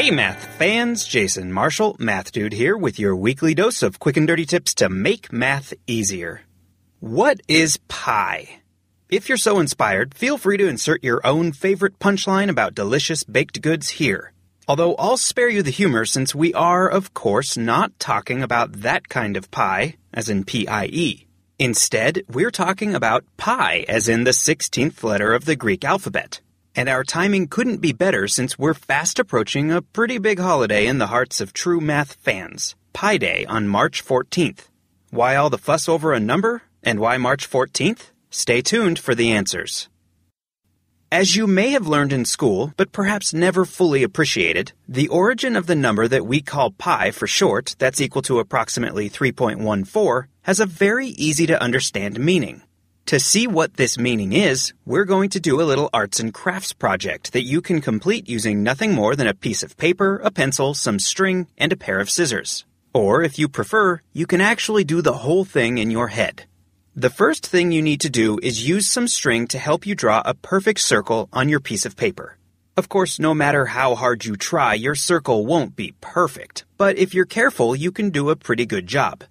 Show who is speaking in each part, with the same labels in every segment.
Speaker 1: Hey, math fans, Jason Marshall, Math Dude here with your weekly dose of quick and dirty tips to make math easier. What is pi? If you're so inspired, feel free to insert your own favorite punchline about delicious baked goods here. Although I'll spare you the humor since we are, of course, not talking about that kind of pie, as in P I E. Instead, we're talking about pi, as in the 16th letter of the Greek alphabet. And our timing couldn't be better since we're fast approaching a pretty big holiday in the hearts of true math fans Pi Day on March 14th. Why all the fuss over a number? And why March 14th? Stay tuned for the answers. As you may have learned in school, but perhaps never fully appreciated, the origin of the number that we call pi for short, that's equal to approximately 3.14, has a very easy to understand meaning. To see what this meaning is, we're going to do a little arts and crafts project that you can complete using nothing more than a piece of paper, a pencil, some string, and a pair of scissors. Or, if you prefer, you can actually do the whole thing in your head. The first thing you need to do is use some string to help you draw a perfect circle on your piece of paper. Of course, no matter how hard you try, your circle won't be perfect, but if you're careful, you can do a pretty good job.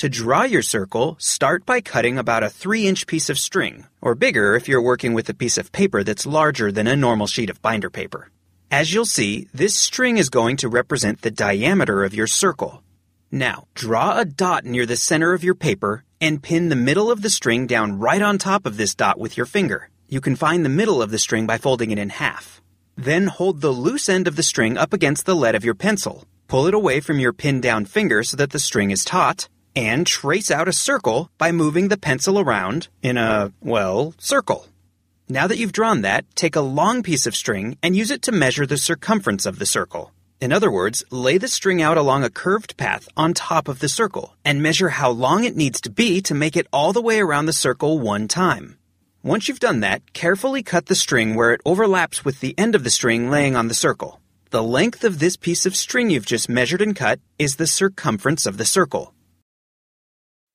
Speaker 1: To draw your circle, start by cutting about a 3 inch piece of string, or bigger if you're working with a piece of paper that's larger than a normal sheet of binder paper. As you'll see, this string is going to represent the diameter of your circle. Now, draw a dot near the center of your paper and pin the middle of the string down right on top of this dot with your finger. You can find the middle of the string by folding it in half. Then hold the loose end of the string up against the lead of your pencil. Pull it away from your pinned down finger so that the string is taut, and trace out a circle by moving the pencil around in a, well, circle. Now that you've drawn that, take a long piece of string and use it to measure the circumference of the circle. In other words, lay the string out along a curved path on top of the circle and measure how long it needs to be to make it all the way around the circle one time. Once you've done that, carefully cut the string where it overlaps with the end of the string laying on the circle. The length of this piece of string you've just measured and cut is the circumference of the circle.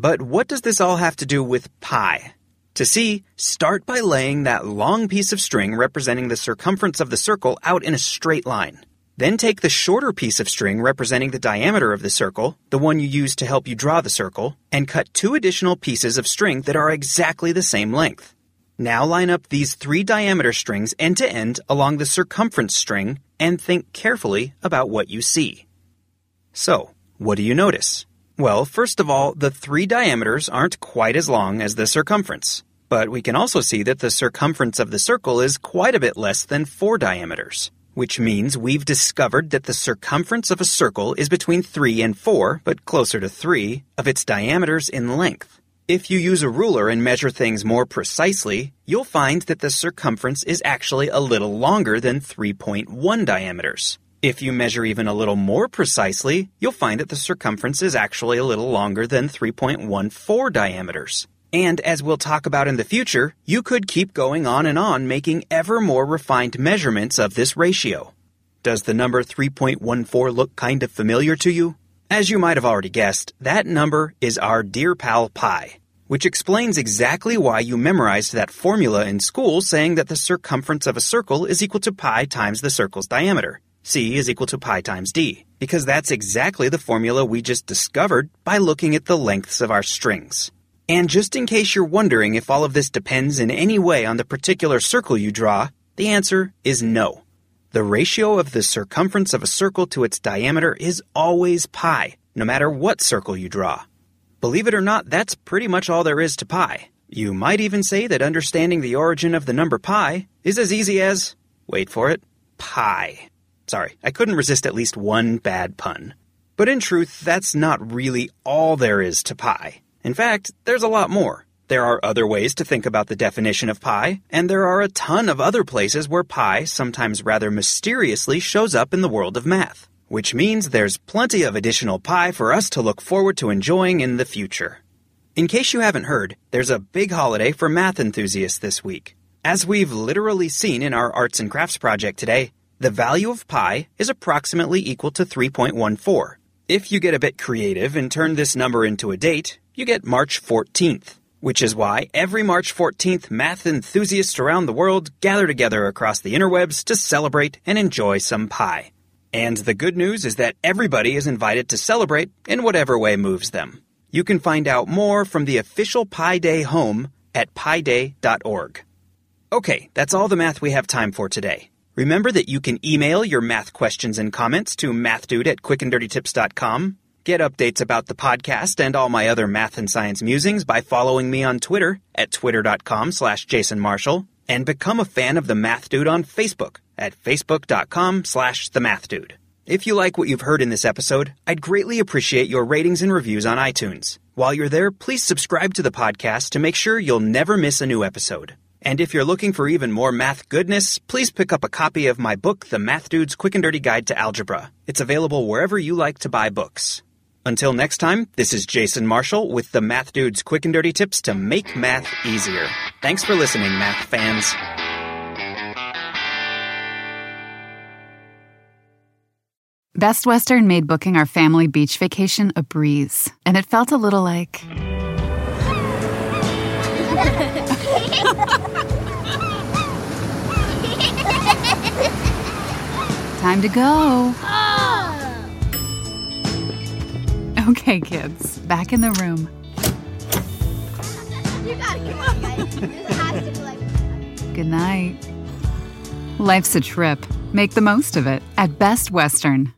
Speaker 1: But what does this all have to do with pi? To see, start by laying that long piece of string representing the circumference of the circle out in a straight line. Then take the shorter piece of string representing the diameter of the circle, the one you used to help you draw the circle, and cut two additional pieces of string that are exactly the same length. Now line up these three diameter strings end to end along the circumference string and think carefully about what you see. So, what do you notice? Well, first of all, the three diameters aren't quite as long as the circumference. But we can also see that the circumference of the circle is quite a bit less than four diameters, which means we've discovered that the circumference of a circle is between 3 and 4, but closer to 3, of its diameters in length. If you use a ruler and measure things more precisely, you'll find that the circumference is actually a little longer than 3.1 diameters. If you measure even a little more precisely, you'll find that the circumference is actually a little longer than 3.14 diameters. And as we'll talk about in the future, you could keep going on and on making ever more refined measurements of this ratio. Does the number 3.14 look kind of familiar to you? As you might have already guessed, that number is our dear pal pi, which explains exactly why you memorized that formula in school saying that the circumference of a circle is equal to pi times the circle's diameter. C is equal to pi times d. because that's exactly the formula we just discovered by looking at the lengths of our strings. And just in case you're wondering if all of this depends in any way on the particular circle you draw, the answer is no. The ratio of the circumference of a circle to its diameter is always pi, no matter what circle you draw. Believe it or not, that's pretty much all there is to pi. You might even say that understanding the origin of the number pi is as easy as, wait for it, pi. Sorry, I couldn't resist at least one bad pun. But in truth, that's not really all there is to pi. In fact, there's a lot more. There are other ways to think about the definition of pi, and there are a ton of other places where pi, sometimes rather mysteriously, shows up in the world of math. Which means there's plenty of additional pi for us to look forward to enjoying in the future. In case you haven't heard, there's a big holiday for math enthusiasts this week. As we've literally seen in our arts and crafts project today, the value of pi is approximately equal to 3.14. If you get a bit creative and turn this number into a date, you get March 14th, which is why every March 14th, math enthusiasts around the world gather together across the interwebs to celebrate and enjoy some pi. And the good news is that everybody is invited to celebrate in whatever way moves them. You can find out more from the official Pi Day home at piday.org. Okay, that's all the math we have time for today. Remember that you can email your math questions and comments to mathdude at quickanddirtytips.com. Get updates about the podcast and all my other math and science musings by following me on Twitter at twitter.com slash jasonmarshall and become a fan of the Math Dude on Facebook at facebook.com slash the Math Dude. If you like what you've heard in this episode, I'd greatly appreciate your ratings and reviews on iTunes. While you're there, please subscribe to the podcast to make sure you'll never miss a new episode. And if you're looking for even more math goodness, please pick up a copy of my book, The Math Dude's Quick and Dirty Guide to Algebra. It's available wherever you like to buy books. Until next time, this is Jason Marshall with the Math Dude's Quick and Dirty Tips to make math easier. Thanks for listening, math fans.
Speaker 2: Best Western made booking our family beach vacation a breeze, and it felt a little like. Time to go. Oh. Okay, kids, back in the room.
Speaker 3: You gotta come on. This has to be like.
Speaker 2: Good night. Life's a trip. Make the most of it at Best Western.